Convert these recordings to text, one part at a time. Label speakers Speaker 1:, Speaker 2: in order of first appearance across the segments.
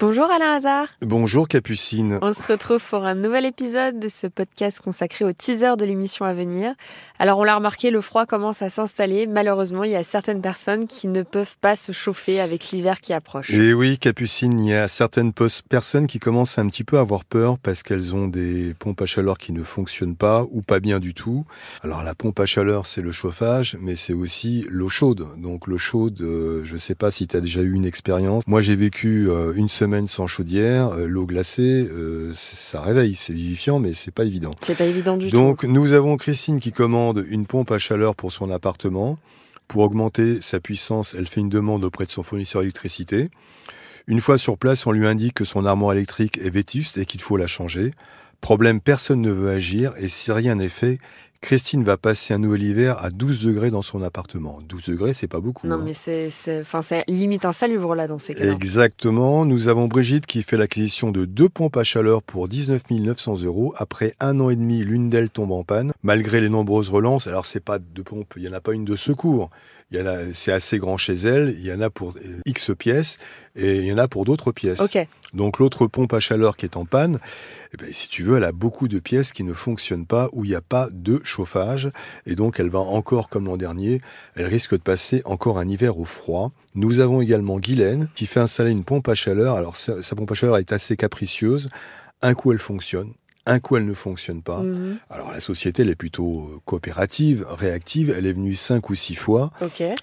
Speaker 1: Bonjour Alain Hazard.
Speaker 2: Bonjour Capucine.
Speaker 1: On se retrouve pour un nouvel épisode de ce podcast consacré au teaser de l'émission à venir. Alors on l'a remarqué, le froid commence à s'installer. Malheureusement, il y a certaines personnes qui ne peuvent pas se chauffer avec l'hiver qui approche.
Speaker 2: Et oui, Capucine, il y a certaines personnes qui commencent un petit peu à avoir peur parce qu'elles ont des pompes à chaleur qui ne fonctionnent pas ou pas bien du tout. Alors la pompe à chaleur, c'est le chauffage, mais c'est aussi l'eau chaude. Donc l'eau chaude, euh, je ne sais pas si tu as déjà eu une expérience. Moi, j'ai vécu euh, une semaine sans chaudière, euh, l'eau glacée, euh, ça réveille, c'est vivifiant, mais c'est pas évident.
Speaker 1: C'est pas évident du
Speaker 2: tout. Donc nous avons Christine qui commande une pompe à chaleur pour son appartement. Pour augmenter sa puissance, elle fait une demande auprès de son fournisseur d'électricité. Une fois sur place, on lui indique que son armoire électrique est vétuste et qu'il faut la changer. Problème, personne ne veut agir et si rien n'est fait, Christine va passer un nouvel hiver à 12 degrés dans son appartement. 12 degrés, c'est pas beaucoup.
Speaker 1: Non,
Speaker 2: hein.
Speaker 1: mais c'est, enfin, limite insalubre là dans ces cas.
Speaker 2: Exactement. Nous avons Brigitte qui fait l'acquisition de deux pompes à chaleur pour 19 900 euros. Après un an et demi, l'une d'elles tombe en panne. Malgré les nombreuses relances, alors c'est pas de pompe, il y en a pas une de secours. Il y en a, c'est assez grand chez elle. Il y en a pour X pièces et il y en a pour d'autres pièces. Donc l'autre pompe à chaleur qui est en panne, eh bien, si tu veux, elle a beaucoup de pièces qui ne fonctionnent pas, où il n'y a pas de chauffage. Et donc elle va encore, comme l'an dernier, elle risque de passer encore un hiver au froid. Nous avons également Guylaine qui fait installer une pompe à chaleur. Alors sa, sa pompe à chaleur est assez capricieuse. Un coup elle fonctionne, un coup, elle ne fonctionne pas. Mhm. Alors, la société, elle est plutôt euh, coopérative, réactive. Elle est venue cinq ou six fois.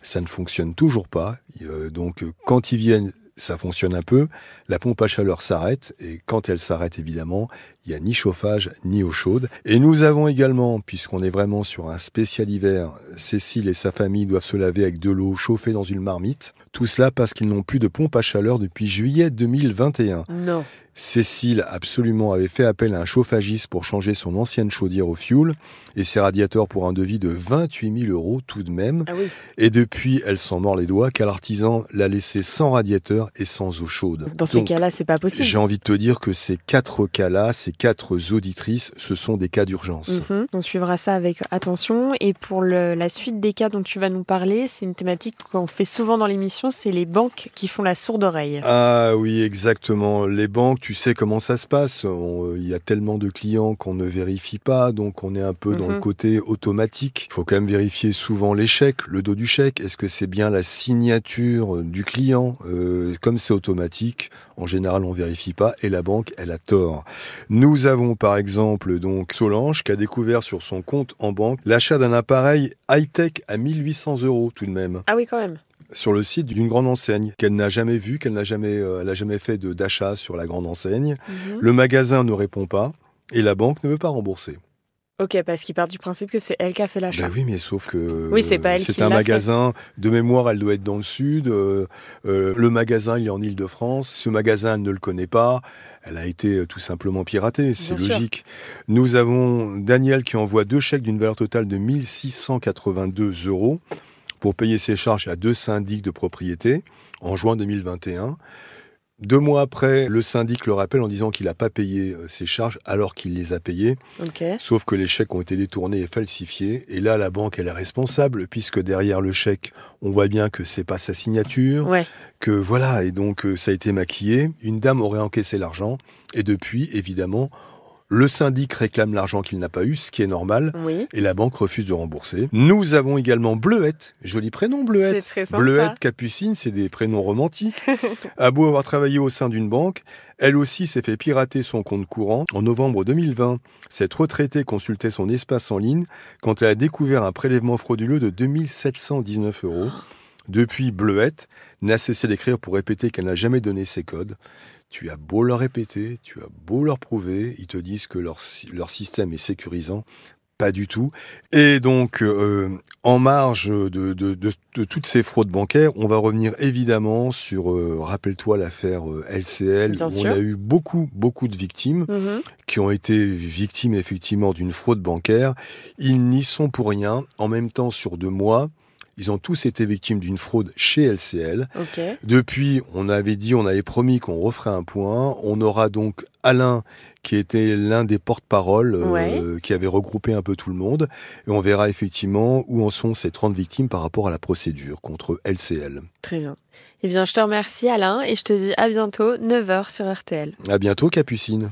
Speaker 2: Ça ne fonctionne toujours pas. Euh, donc, quand ils viennent, ça fonctionne un peu. La pompe à chaleur s'arrête. Et quand elle s'arrête, évidemment, il n'y a ni chauffage, ni eau chaude. Et nous avons également, puisqu'on est vraiment sur un spécial hiver, Cécile et sa famille doivent se laver avec de l'eau chauffée dans une marmite. Tout cela parce qu'ils n'ont plus de pompe à chaleur depuis juillet 2021.
Speaker 1: Non.
Speaker 2: Cécile absolument avait fait appel à un chauffagiste pour changer son ancienne chaudière au fioul et ses radiateurs pour un devis de 28 000 euros tout de même.
Speaker 1: Ah
Speaker 2: et depuis, elle s'en mord les doigts car l'artisan l'a laissé sans radiateur et sans eau chaude.
Speaker 1: Dans ces cas-là, c'est pas possible.
Speaker 2: J'ai envie de te dire que ces quatre cas-là, ces quatre auditrices, ce sont des cas d'urgence.
Speaker 1: Mhm. On suivra ça avec attention. Et pour la suite des cas dont tu vas nous parler, c'est une thématique qu'on fait souvent dans l'émission, c'est les banques qui font la sourde oreille.
Speaker 2: Ah oui, exactement. Les banques, tu sais comment ça se passe. Il y a tellement de clients qu'on ne vérifie pas, donc on est un peu dans le mhm. côté automatique. Il faut quand même vérifier souvent les chèques, le dos du chèque. Est-ce que c'est bien la signature du client? Euh, Comme c'est automatique, en général, on vérifie pas et la banque, elle a tort. Nous avons par exemple donc Solange qui a découvert sur son compte en banque l'achat d'un appareil high-tech à 1800 euros tout de même.
Speaker 1: Ah oui, quand même
Speaker 2: sur le site d'une grande enseigne qu'elle n'a jamais vue, qu'elle n'a jamais, euh, elle a jamais fait d'achat sur la grande enseigne. Mhm. Le magasin ne répond pas et la banque ne veut pas rembourser.
Speaker 1: Ok, parce qu'il part du principe que c'est elle qui a fait l'achat.
Speaker 2: Ben oui, mais sauf que
Speaker 1: oui, c'est pas elle
Speaker 2: C'est un magasin de mémoire, elle doit être dans le sud. Euh, euh, le magasin, il est en Île-de-France. Ce magasin, elle ne le connaît pas. Elle a été tout simplement piratée, c'est logique. Nous avons Daniel qui envoie deux chèques d'une valeur totale de 1682 euros pour payer ses charges à deux syndics de propriété en juin 2021. Deux mois après, le syndic le rappelle en disant qu'il n'a pas payé euh, ses charges alors qu'il les a payées. Sauf que les chèques ont été détournés et falsifiés. Et là, la banque, elle est responsable puisque derrière le chèque, on voit bien que c'est pas sa signature. Que voilà, et donc euh, ça a été maquillé. Une dame aurait encaissé l'argent. Et depuis, évidemment, le syndic réclame l'argent qu'il n'a pas eu, ce qui est normal, et la banque refuse de rembourser. Nous avons également Bleuette, joli prénom Bleuette. Bleuette, Capucine, c'est des prénoms romantiques. a beau avoir travaillé au sein d'une banque, elle aussi s'est fait pirater son compte courant. En novembre 2020, cette retraitée consultait son espace en ligne quand elle a découvert un prélèvement frauduleux de 2719 euros. Depuis, Bleuette n'a cessé d'écrire pour répéter qu'elle n'a jamais donné ses codes. Tu as beau leur répéter, tu as beau leur prouver, ils te disent que leur, leur système est sécurisant. Pas du tout. Et donc, euh, en marge de, de, toutes ces fraudes bancaires, on va revenir évidemment sur, euh, rappelle-toi l'affaire LCL, euh, où on a eu beaucoup, beaucoup de victimes mm-hmm. qui ont été victimes effectivement d'une fraude bancaire. Ils n'y sont pour rien. En même temps, sur deux mois, ils ont tous été victimes d'une fraude chez LCL. Depuis, on avait dit, on avait promis qu'on referait un point. On aura donc Alain qui était l'un des porte-parole euh, qui avait regroupé un peu tout le monde. Et on verra effectivement où en sont ces 30 victimes par rapport à la procédure contre LCL.
Speaker 1: Très bien. Eh bien, je te remercie Alain et je te dis à bientôt, 9h sur RTL.
Speaker 2: À bientôt Capucine.